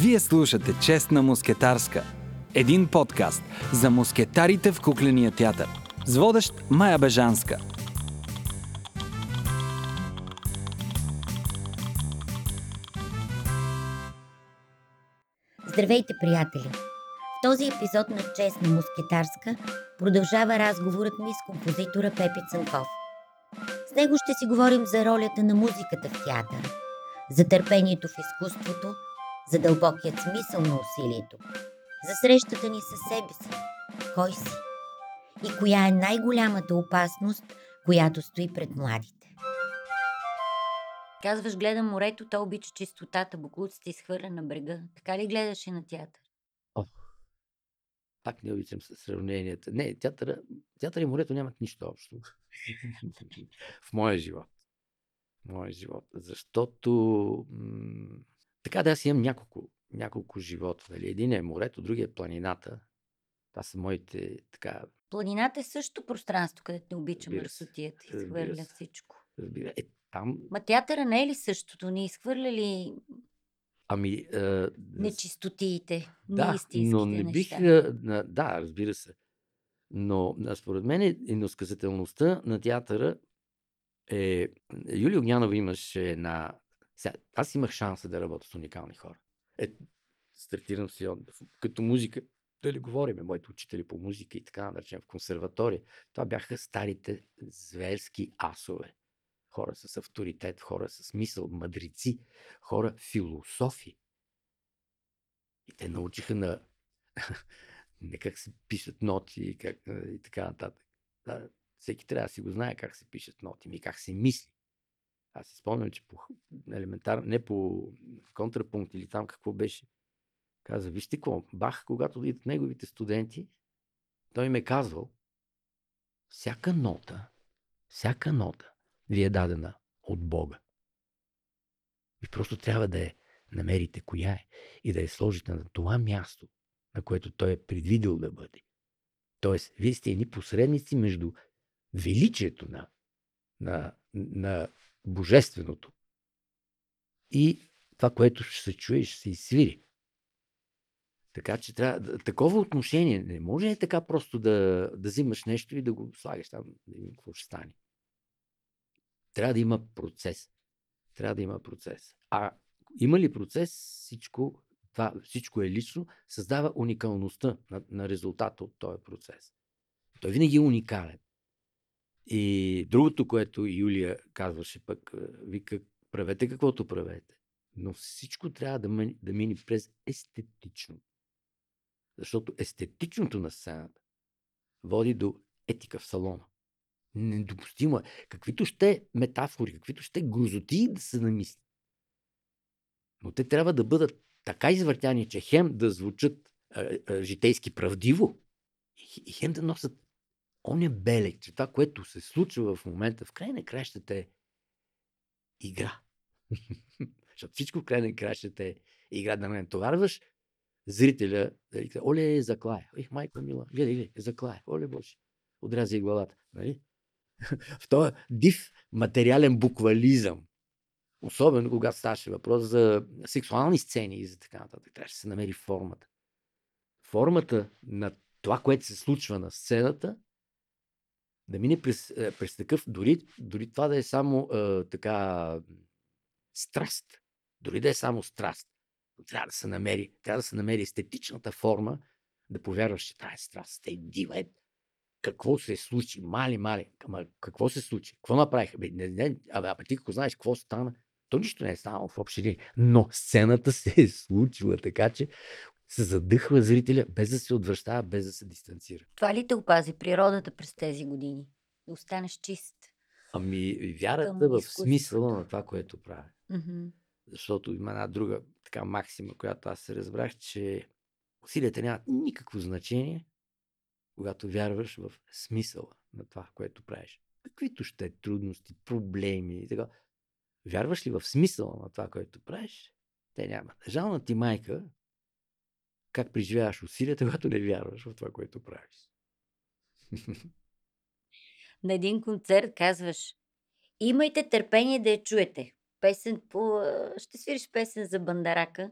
Вие слушате Честна мускетарска. Един подкаст за мускетарите в кукления театър. С водещ Майя Бежанска. Здравейте, приятели! В този епизод на Честна мускетарска продължава разговорът ми с композитора Пепи Цанков. С него ще си говорим за ролята на музиката в театъра, за търпението в изкуството, за дълбокият смисъл на усилието, за срещата ни със себе си, кой си и коя е най-голямата опасност, която стои пред младите. Казваш, гледам морето, то обича чистотата, буклуците изхвърля на брега. Така ли гледаш и на театър? О, пак не обичам сравненията. Не, театъра, театър и морето нямат нищо общо. в моя живот. В моя живот. Защото м- така да аз имам няколко, няколко живота. Нали? Един е морето, другия е планината. Това са моите така... Планината е също пространство, където не се, мърсотията, изхвърля всичко. Разбира, е, там, Ма театъра не е ли същото? Не изхвърля ли ами... А, нечистотиите, да, но не бих... неща? а, на- Да, разбира се. Но според мен иносказателността на театъра е... Юлия Огнянова имаше една... Сега, аз имах шанса да работя с уникални хора. Е, стартирам си като музика, да ли говорим, моите учители по музика и така, да речем, в консерватория. Това бяха старите зверски асове. Хора с авторитет, хора с мисъл, мъдреци, хора философи. И те научиха на не как се пишат ноти и, как, и така нататък. Да, всеки трябва да си го знае как се пишат ноти, ми как се мисли. Аз си спомням, че по елементарно, не по контрапункт или там какво беше. Каза, вижте какво, Бах, когато идват неговите студенти, той ме казвал, всяка нота, всяка нота ви е дадена от Бога. И просто трябва да я намерите коя е и да я сложите на това място, на което той е предвидил да бъде. Тоест, вие сте едни посредници между величието на, на, на божественото и това, което ще се чуе ще се изсвири. Така че трябва. Такова отношение не може е така просто да, да взимаш нещо и да го слагаш там, да видим какво ще стане. Трябва да има процес. Трябва да има процес. А има ли процес, всичко, това, всичко е лично, създава уникалността на, на резултата от този процес. Той винаги е уникален. И другото, което Юлия казваше пък, вика, правете каквото правете. Но всичко трябва да, мине, да мине през естетично. Защото естетичното на сцената води до етика в салона. Недопустимо е. Каквито ще метафори, каквито ще грозоти да се намисли. Но те трябва да бъдат така извъртяни, че хем да звучат житейски правдиво и хем да носят оня белег, че това, което се случва в момента, в край на кращата е игра. Защото всичко в край на кращата е игра да не натоварваш зрителя, да ли, оле, заклая. Ех, майко мила, гледай, гледай, заклая. Оле, Боже, отряза и главата. Нали? в този див материален буквализъм, особено когато ставаше въпрос за сексуални сцени и за така нататък, трябваше да се намери формата. Формата на това, което се случва на сцената, да мине през, е, през такъв, дори, дори това да е само е, така страст, дори да е само страст, трябва да се намери, трябва да се намери естетичната форма, да повярваш, че тази страст е дива, е какво се случи, мали, мали, ама какво се случи, какво направиха, бе, не, не, абе, абе, ти ако знаеш какво стана, то нищо не е станало в общи линии, но сцената се е случила така, че се задъхва зрителя, без да се отвръщава, без да се дистанцира. Това ли те опази природата през тези години? Да останеш чист. Ами, вярата в смисъла на това, което правя. Мгм. Защото има една друга така максима, която аз се разбрах, че усилията нямат никакво значение, когато вярваш в смисъла на това, което правиш. Каквито ще е трудности, проблеми и така. Вярваш ли в смисъла на това, което правиш? Те няма. Жална ти майка, как преживяваш усилията, когато не вярваш в това, което правиш. На един концерт казваш Имайте търпение да я чуете. Песен по... Ще свириш песен за Бандарака.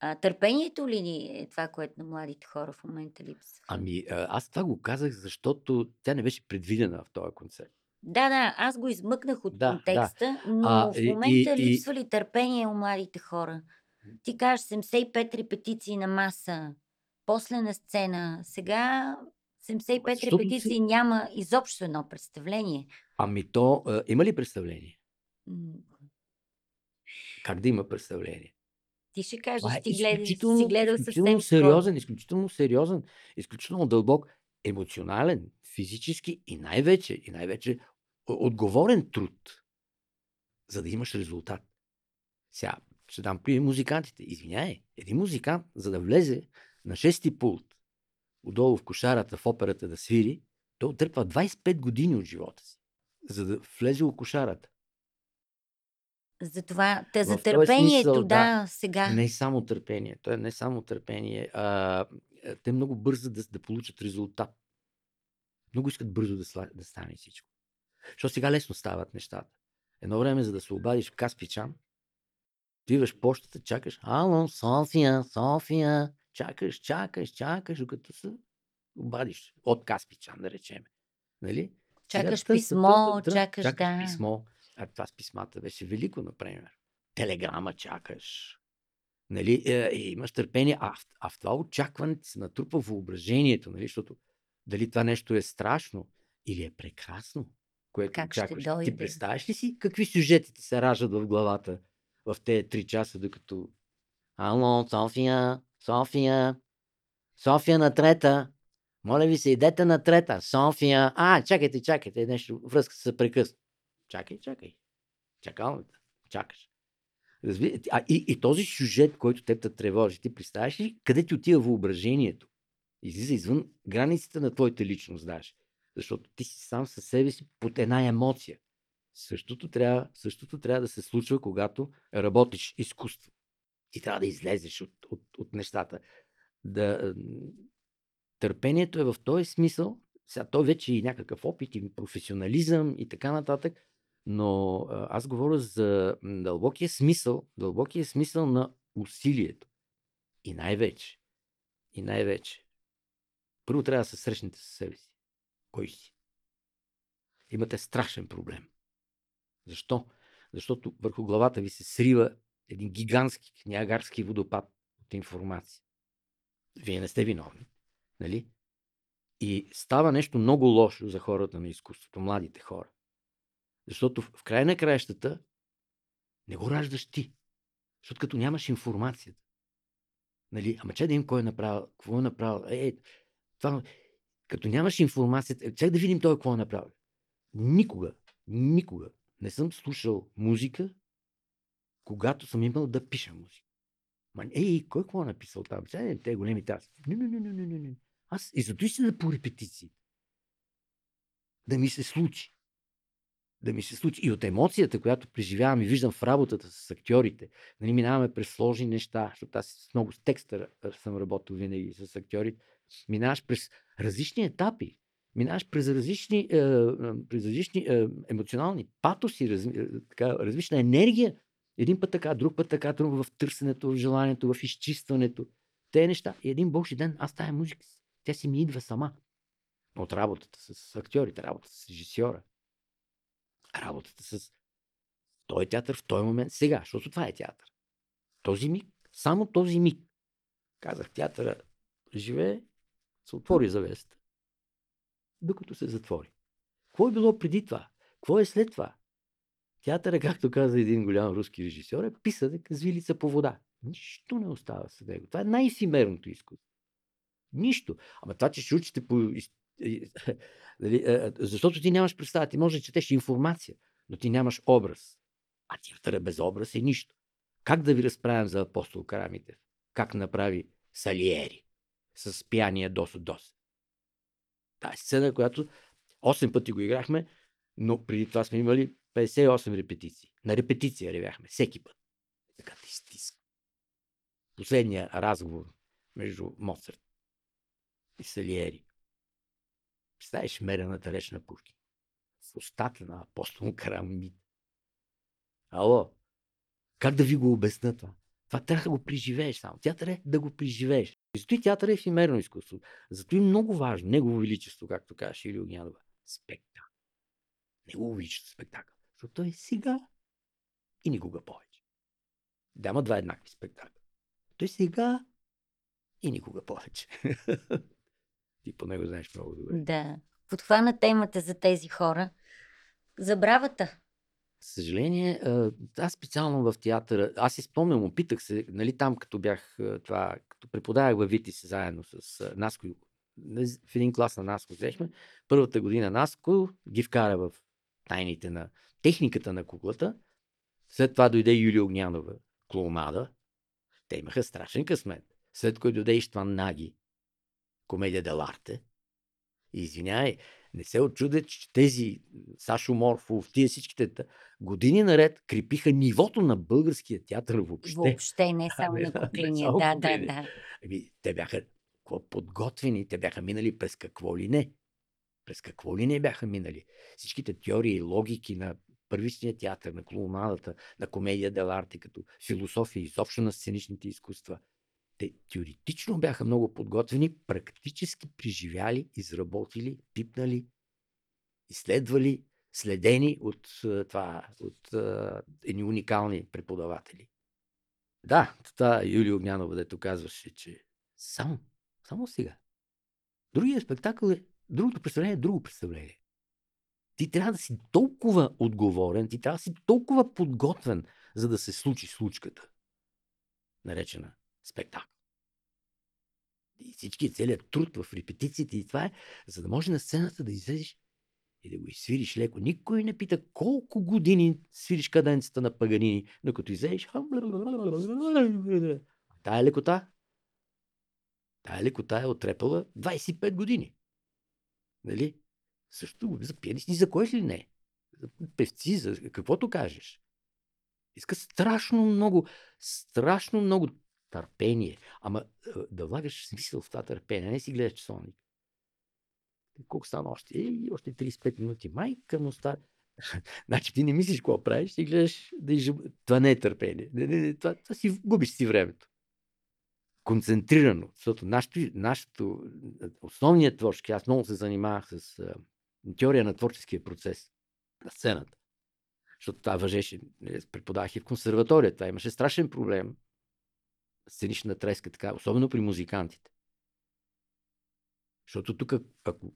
А търпението ли ни е това, което на младите хора в момента липсва? Ами, аз това го казах, защото тя не беше предвидена в този концерт. Да, да, аз го измъкнах от Да, да. контекста, но А, в момента и- липсва ли търпение у младите хора? Ти кажеш 75 репетиции на маса, после на сцена. Сега 75 Защото репетиции си- няма изобщо едно представление. Ами то, а, има ли представление? Как да има представление? Ти ще кажеш, Това е ти, гледаш, си гледал изключително съвсем сериозен, изключително сериозен, изключително дълбок, емоционален, физически и най-вече, и най-вече отговорен труд, за да имаш резултат. Сега, ще дам при музикантите. Извиняй, един музикант, за да влезе на шести пулт, отдолу в кошарата, в операта да свири, той отърпва 25 години от живота си, за да влезе в кошарата. Затова, те за търпението, смисъл, да, да. сега. Не само търпение. То е не само търпение. А, а, те много бързо да, да получат резултат. Много искат бързо да, сла- да стане всичко. Защото сега лесно стават нещата. Едно време, за да се обадиш в Каспичан, отиваш почтата, чакаш, ало, София, София, чакаш, чакаш, чакаш, докато се обадиш от Каспичан, да речем. Нали? Сега Чакаш тъс, писмо, тъс, тъс, чакаш, чакаш да. писмо. А това с писмата беше велико, например. Телеграма чакаш. Нали? Е, и имаш търпение, а, в- а в това очакване се натрупва въображението, нали? защото дали това нещо е страшно или е прекрасно, което Как ще очакваш. дойде? Ти представяш ли си какви сюжети ти се раждат в главата в тези три часа, докато Ало, София, София, София на трета. Моля ви се, идете на трета. София. А, чакайте, чакайте, нещо, връзка се прекъсна. Чакай, чакай. Чакалната. Чакаш. Разви... А, и, и този сюжет, който теб те тревожи, ти представяш ли къде ти отива въображението? Излиза извън границите на твоята личност даже. Защото ти си сам със себе си под една емоция. Същото трябва, същото трябва да се случва, когато работиш изкуство. Ти трябва да излезеш от, от, от нещата. Да, търпението е в този смисъл. Сега той вече е и някакъв опит и професионализъм и така нататък. Но аз говоря за дълбокия смисъл, дълбокия смисъл на усилието. И най-вече, и най-вече, първо трябва да се срещнете с себе си. Кой си? Имате страшен проблем. Защо? Защото върху главата ви се срива един гигантски ниагарски водопад от информация. Вие не сте виновни. Нали? И става нещо много лошо за хората на изкуството, младите хора. Защото в край на краищата не го раждаш ти. Защото като нямаш информацията. Нали? Ама че да им кой е направил, какво е направил. Е, е, това, като нямаш информацията, чак да видим той какво е направил. Никога, никога не съм слушал музика, когато съм имал да пиша музика. Ма, ей, кой какво е написал там? Сега те големи тази. Не, не, не, не, не, не. Аз и зато да по репетиции. Да ми се случи. Да ми се случи. И от емоцията, която преживявам и виждам в работата с актьорите, нали, минаваме през сложни неща, защото аз с много с текста съм работил винаги с актьорите. Минаваш през различни етапи. Минаваш през различни, е, е, през различни е, емоционални патоси, раз, така, различна енергия. Един път така, друг път така, друг в търсенето, в желанието, в изчистването. Те неща. И един божи ден, аз тая музика, тя си ми идва сама. От работата с актьорите, работата с режисьора, работата с този театър в този момент, сега, защото това е театър. Този миг, само този миг. Казах, театъра живее, се отвори завесата, докато се затвори. Какво е било преди това? Какво е след това? Театъра, както каза един голям руски режисьор, е писане с вилица по вода. Нищо не остава с него. Това е най-симерното изкуство. Нищо. Ама това, че ще учите по... Нали, защото ти нямаш представа. Ти може да четеш информация, но ти нямаш образ. А театъра без образ е нищо. Как да ви разправям за апостол Карамитев? Как направи Салиери с пияния Досо Дос? Та сцена, която 8 пъти го играхме, но преди това сме имали 58 репетиции. На репетиция ревяхме всеки път. Така ти стиска. Последния разговор между Моцарт и Салиери. Представиш мерената реч на Пушкин. В устата на апостол Карамит. Ало, как да ви го обясна това? Това трябва да го преживееш само. Театър е да го преживееш. И зато и театър е ефимерно изкуство. Зато и много важно. Негово величество, както каже Или Огнянова. Спектакъл. Негово величество спектакъл. Защото той е сега и никога повече. Дама два еднакви спектакъл. Той сега и никога повече. Ти по него знаеш много добре. Да. Подхвана темата за тези хора. Забравата. съжаление, аз специално в театъра, аз си спомням, опитах се, нали там като бях това, като преподавах във Витис заедно с Наско, в един клас на Наско взехме, първата година Наско ги вкара в тайните на техниката на куклата, след това дойде Юлия Огнянова, клоунада, те имаха страшен късмет. След което дойде Иштван Наги, комедия Деларте. Извинявай, не се очудя, че тези Сашо Морфов, тия всичките години наред крепиха нивото на българския театър въобще. Въобще, не само на кукления. Да, да, да. Ами, те бяха подготвени, те бяха минали през какво ли не. През какво ли не бяха минали. Всичките теории и логики на първичния театър, на клоунадата, на комедия деларте, като философия изобщо на сценичните изкуства. Те теоретично бяха много подготвени, практически преживяли, изработили, пипнали, изследвали, следени от, това, от едни уникални преподаватели. Да, това Юлия Огнянова, дето казваше, че само, само сега. Другия спектакъл е, другото представление е друго представление. Ти трябва да си толкова отговорен, ти трябва да си толкова подготвен, за да се случи случката, наречена спектакъл. И всички, целият труд в репетициите и това е, за да може на сцената да излезеш и да го изсвириш леко. Никой не пита колко години свириш каденцата на Паганини, но като излезеш... Тая лекота, тая лекота е отрепала 25 години. Нали? Също за пианисти, за кой ли не? За певци, за каквото кажеш. Иска страшно много, страшно много търпение. Ама да влагаш смисъл в това търпение, не си гледаш часовник. Колко стана още? Е, още 35 минути. Майка му стара. значи ти не мислиш какво правиш, ти гледаш да изжив... Това не е търпение. Не, не, не, това, това си губиш си времето. Концентрирано. Защото нашето, нашето основният творчески, аз много се занимавах с а, теория на творческия процес на сцената. Защото това въжеше, преподавах и в консерватория. Това имаше страшен проблем сценична треска, така, особено при музикантите. Защото тук, ако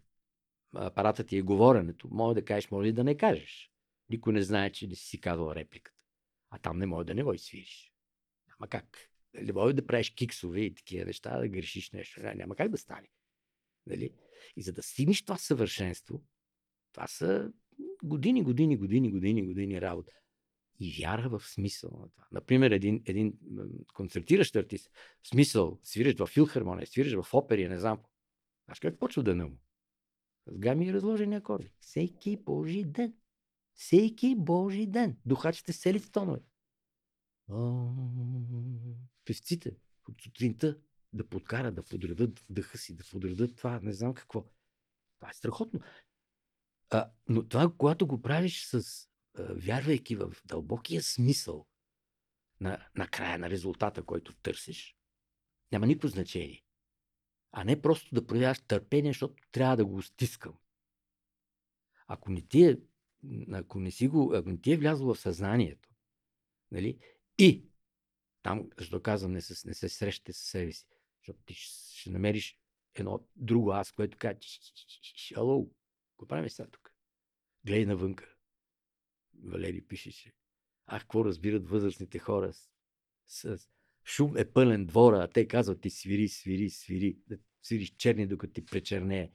апаратът ти е говоренето, може да кажеш, може и да не кажеш. Никой не знае, че не си казал репликата. А там не може да не го свириш. Няма как. Не може да правиш киксове и такива неща, да грешиш нещо. Няма как да стане. Нали? И за да стигнеш това съвършенство, това са години, години, години, години, години работа и вяра в смисъл на това. Например, един, един концертиращ артист, смисъл, свириш в филхармония, свириш в опери, не знам. Знаеш как почва да му? С гами и разложени акорди. Всеки Божи ден. Всеки Божи ден. Духачите селите тонове. Певците от сутринта да подкарат, да подредат дъха си, да подредат това, не знам какво. Това е страхотно. А, но това, когато го правиш с вярвайки в дълбокия смисъл на, на края на резултата, който търсиш, няма никакво значение. А не просто да проявяваш търпение, защото трябва да го стискам. Ако не ти е, ако не си го, ако не ти е влязло в съзнанието, нали, и там, защо казвам, не, се, не се срещате с себе си, защото ти ще намериш едно друго аз, което казва, ало, го правим сега тук? Гледай навънка. Валери пишеше. Ах, какво разбират възрастните хора с, с шум е пълен двора, а те казват ти свири, свири, свири, свириш черни, докато ти пречерне.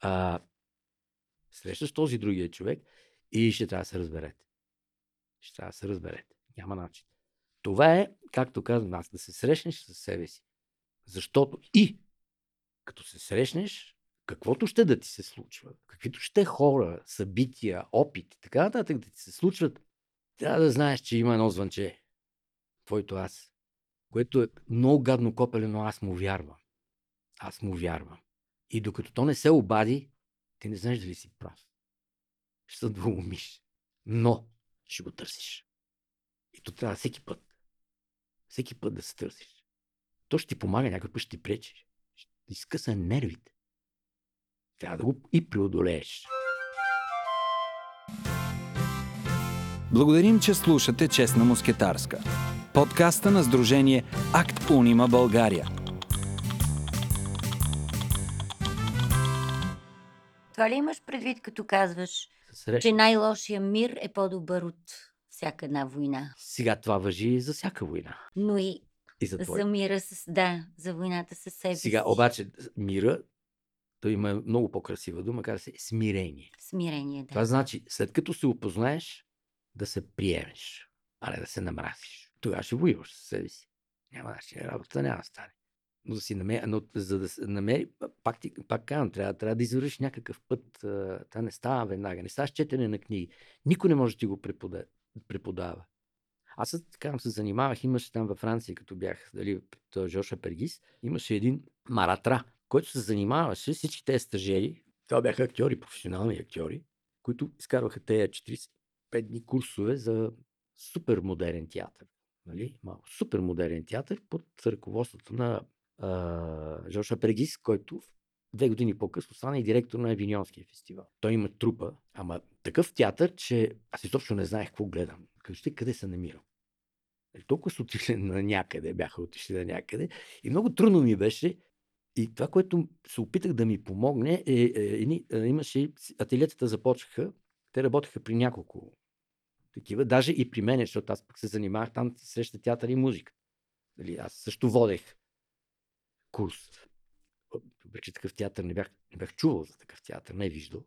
А, срещаш този другия човек и ще трябва да се разберете. Ще трябва да се разберете. Няма начин. Това е, както казвам аз, да се срещнеш с себе си. Защото и като се срещнеш, каквото ще да ти се случва, каквито ще хора, събития, опит, така нататък да ти се случват, трябва да знаеш, че има едно звънче. Твоето аз. Което е много гадно копелено, аз му вярвам. Аз му вярвам. И докато то не се обади, ти не знаеш дали си прав. Ще се двумиш. Но ще го търсиш. И то трябва всеки път. всеки път да се търсиш. То ще ти помага, някой път ще ти пречи. Ще ти скъса нервите. Трябва да го и преодолееш. Благодарим, че слушате Честна мускетарска. Подкаста на Сдружение Акт Унима България. Това ли имаш предвид, като казваш, Среща. че най-лошия мир е по-добър от всяка една война? Сега това въжи за всяка война. Но и И за за твоя. мира с... Да, за войната със себе Сега, си. обаче, мира, той има много по-красива дума, казва се смирение. Смирение, да. Това значи, след като се опознаеш, да се приемеш, а не да се намразиш. Тогава ще воюваш със себе си. Няма начин, работа няма да стане. Но, да си намери, но за да се намери, пак, ти, пак казвам, трябва, трябва да извървиш някакъв път. Това не става веднага. Не става с четене на книги. Никой не може да ти го препода, преподава. Аз така се занимавах, имаше там във Франция, като бях, дали, Жоша Пергис, имаше един маратра, който се занимаваше всички тези стажери. Това бяха актьори, професионални актьори, които изкарваха тези 45 дни курсове за супер модерен театър. Нали? Малко супер модерен театър под ръководството на а, Жоша Пергис, който две години по-късно стана и директор на Авиньонския фестивал. Той има трупа, ама такъв театър, че аз изобщо не знаех какво гледам. Кажете къде се намирам. Е, Толкова са отишли на някъде, бяха отишли на някъде. И много трудно ми беше. И това, което се опитах да ми помогне, е, е, едни, е имаше, ателиетата започнаха, те работеха при няколко такива, даже и при мен, защото аз пък се занимавах там, среща театър и музика. Дали, аз също водех курс. Въпреки че такъв театър не бях, не бях чувал за такъв театър, не е виждал.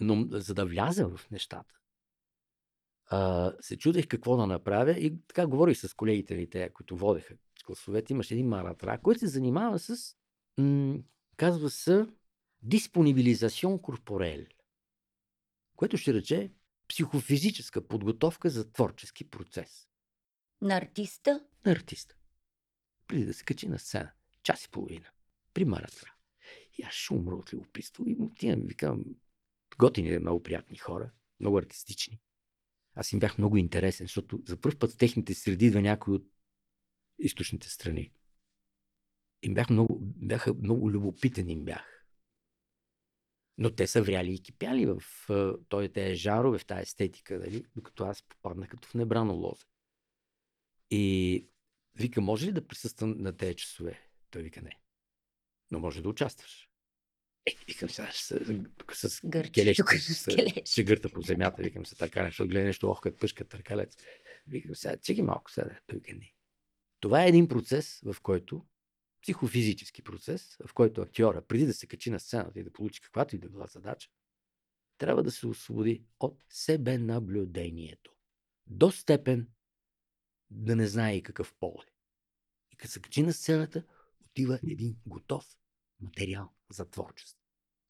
Но за да вляза в нещата, а, се чудех какво да направя и така говорих с колегите ми, те, които водеха класовете. Имаше един маратра, който се занимава с, м- казва се, диспонибилизацион корпорел, което ще рече психофизическа подготовка за творчески процес На артиста? на артиста. Преди да се качи на сцена. Час и половина. При маратра. И аз ще умра от любопитство. И му отивам, викам, готини, много приятни хора, много артистични. Аз им бях много интересен, защото за първ път в техните среди идва някой от източните страни. Им бях много, бяха много любопитен им бях. Но те са вряли и кипяли в а, той тези жарове, в тази естетика, дали? докато аз попаднах като в небрано лозе. И вика, може ли да присъствам на тези часове? Той вика, не. Но може да участваш. Е, викам се, тук с с се- келеш. ще гърта по земята, викам се така, защото гледа нещо охкат, пъшка, търкалец. Викам сега, чеки малко сега. Той вика, не. Това е един процес, в който, психофизически процес, в който актьора, преди да се качи на сцената и да получи каквато и да била задача, трябва да се освободи от себе наблюдението. До степен да не знае и какъв пол е. И като се качи на сцената, отива един готов материал за творчество.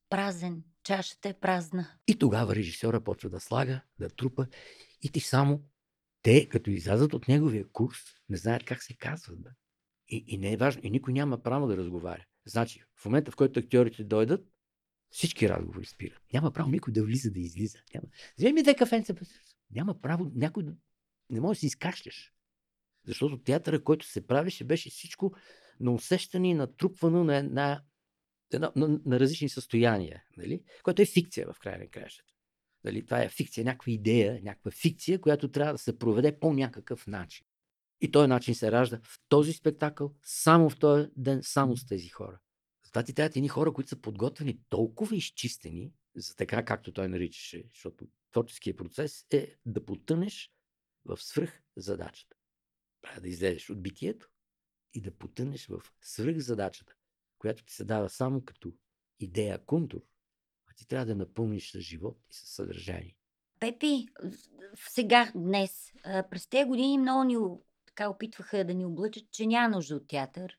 Празен. Чашата е празна. И тогава режисьора почва да слага, да трупа и ти само те, като излязат от неговия курс, не знаят как се казват. Бе. И, и не е важно. И никой няма право да разговаря. Значи, в момента, в който актьорите дойдат, всички разговори спират. Няма право никой да влиза, да излиза. Няма. Вземи ми две кафенца. Няма право някой да... Не може да си изкашляш. Защото театъра, който се правеше, беше всичко на усещане и натрупвано на, една, на, на, на различни състояния. Нали? Което е фикция в края на краищата. Дали, това е фикция, някаква идея, някаква фикция, която трябва да се проведе по някакъв начин. И този начин се ражда в този спектакъл, само в този ден, само с тези хора. Затова ти трябват едни хора, които са подготвени толкова изчистени, за така както той наричаше, защото творческия процес е да потънеш в свръх задачата. Трябва да излезеш от битието и да потънеш в свръх задачата, която ти се дава само като идея, контур, ти трябва да напълниш с живот и с съдържание. Пепи, сега, днес, през тези години много ни така опитваха да ни облъчат, че няма нужда от театър.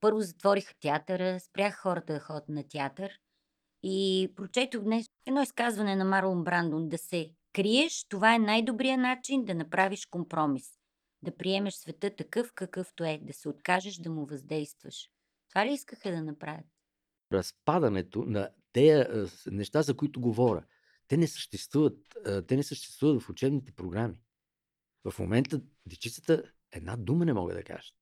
Първо затвориха театъра, спряха хората да ходят на театър. И прочетох днес едно изказване на Марлон Брандон да се криеш, това е най-добрият начин да направиш компромис. Да приемеш света такъв какъвто е, да се откажеш да му въздействаш. Това ли искаха да направят? разпадането на тези неща, за които говоря, те не съществуват, те не съществуват в учебните програми. В момента дечицата Една дума не могат да кажат.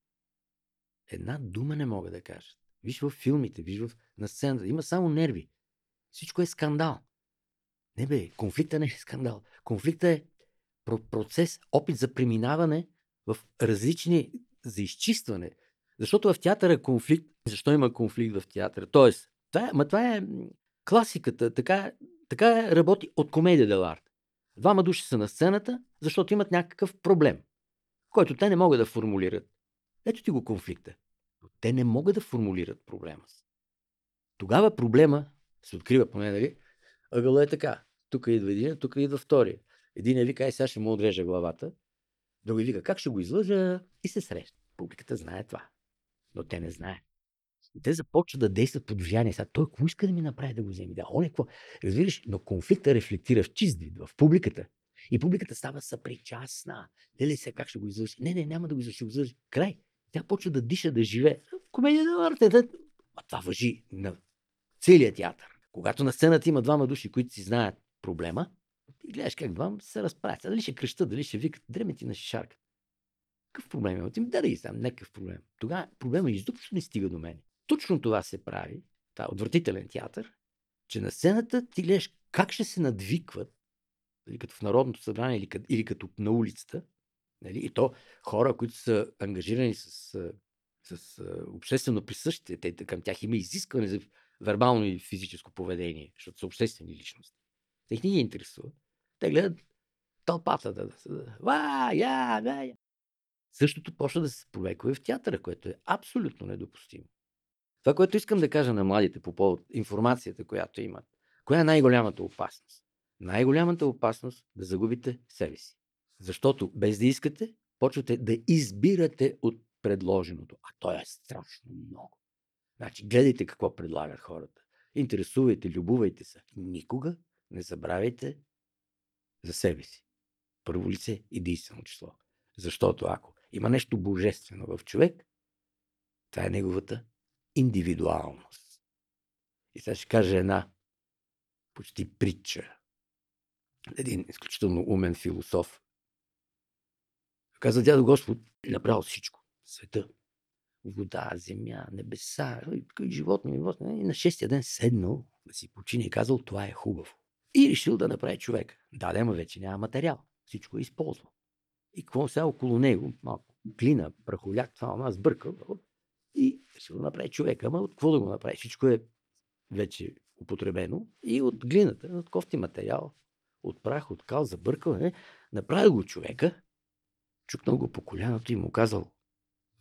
Една дума не могат да кажат. Виж в филмите, виж в, на сцената. Има само нерви. Всичко е скандал. Не бе, конфликта не е скандал. Конфликта е процес, опит за преминаване в различни, за изчистване. Защото в театъра е конфликт. Защо има конфликт в театъра? Тоест, това е, ма това е класиката. Така, така работи от комедия дел арт. Двама души са на сцената, защото имат някакъв проблем, който те не могат да формулират. Ето ти го конфликта. Но те не могат да формулират проблема си. Тогава проблема се открива поне, нали? Ъгъла е така. Тук идва един, тук идва втория. Един е вика, ай сега ще му отрежа главата. Други вика, как ще го излъжа? И се среща. Публиката знае това. Но те не знаят. Те започват да действат под влияние. Сега той какво иска да ми направи да го вземе? Да, он е какво? Разбираш, но конфликта рефлектира в чист вид, в публиката. И публиката става съпричастна. Леле се, как ще го извърши? Не, не, няма да го извърши. Го Край. Тя почва да диша, да живее. Комедия на арте. А това въжи на целият театър. Когато на сцената има двама души, които си знаят проблема, и гледаш как двама се разправят. Дали ще кръщат, дали ще викат, дреме ти на шишарка. Какъв проблем има? Ти да да ги знам, някакъв проблем. Тогава проблема изобщо не стига до мен. Точно това се прави, това е отвратителен театър, че на сцената ти гледаш как ще се надвикват, нали, като в Народното събрание или, или като на улицата, нали, и то хора, които са ангажирани с, с, обществено присъщите, те, към тях има изискване за вербално и физическо поведение, защото са обществени личности. Те не ги интересува. Те гледат тълпата да, да, ва, я, я, я. Същото почва да се провеква в театъра, което е абсолютно недопустимо. Това, което искам да кажа на младите по повод информацията, която имат. Коя е най-голямата опасност? Най-голямата опасност да загубите себе си. Защото без да искате, почвате да избирате от предложеното. А то е страшно много. Значи, гледайте какво предлагат хората. Интересувайте, любувайте се. Никога не забравяйте за себе си. Първо лице, единствено число. Защото ако има нещо божествено в човек, това е неговата индивидуалност. И сега ще кажа една почти притча. Един изключително умен философ. Каза дядо Господ, е направил всичко. Света. Вода, земя, небеса, животни, животни. И на шестия ден седнал да си почине и казал, това е хубаво. И решил да направи човек. Да, да, вече няма материал. Всичко е използвал. И какво сега около него? Малко глина, прахоляк, това, ама сбъркал. И ще го направи човека. Ама от какво да го направи? Всичко е вече употребено. И от глината, от кофти материал, от прах, от кал, забъркал. Не? Направи го човека, чукнал го по коляното и му казал,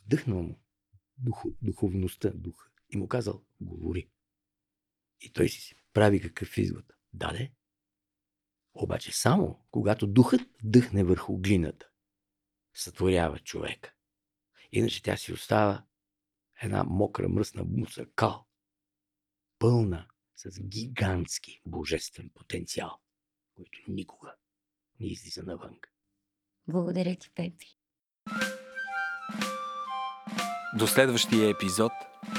вдъхнал му дух, духовността, духа. И му казал, говори. И той си прави какъв извод. Даде. Обаче само, когато духът дъхне върху глината, сътворява човека. Иначе тя си остава една мокра мръсна муса, кал, пълна с гигантски божествен потенциал, който никога не излиза навън. Благодаря ти, Пепи. До следващия епизод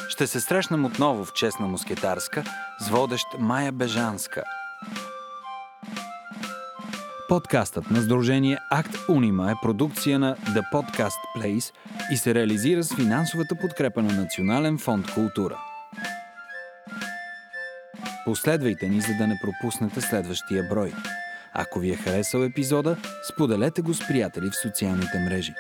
ще се срещнем отново в Честна мускетарска с водещ Майя Бежанска. Подкастът на Сдружение Акт Унима е продукция на The Podcast Place и се реализира с финансовата подкрепа на Национален фонд Култура. Последвайте ни, за да не пропуснете следващия брой. Ако ви е харесал епизода, споделете го с приятели в социалните мрежи.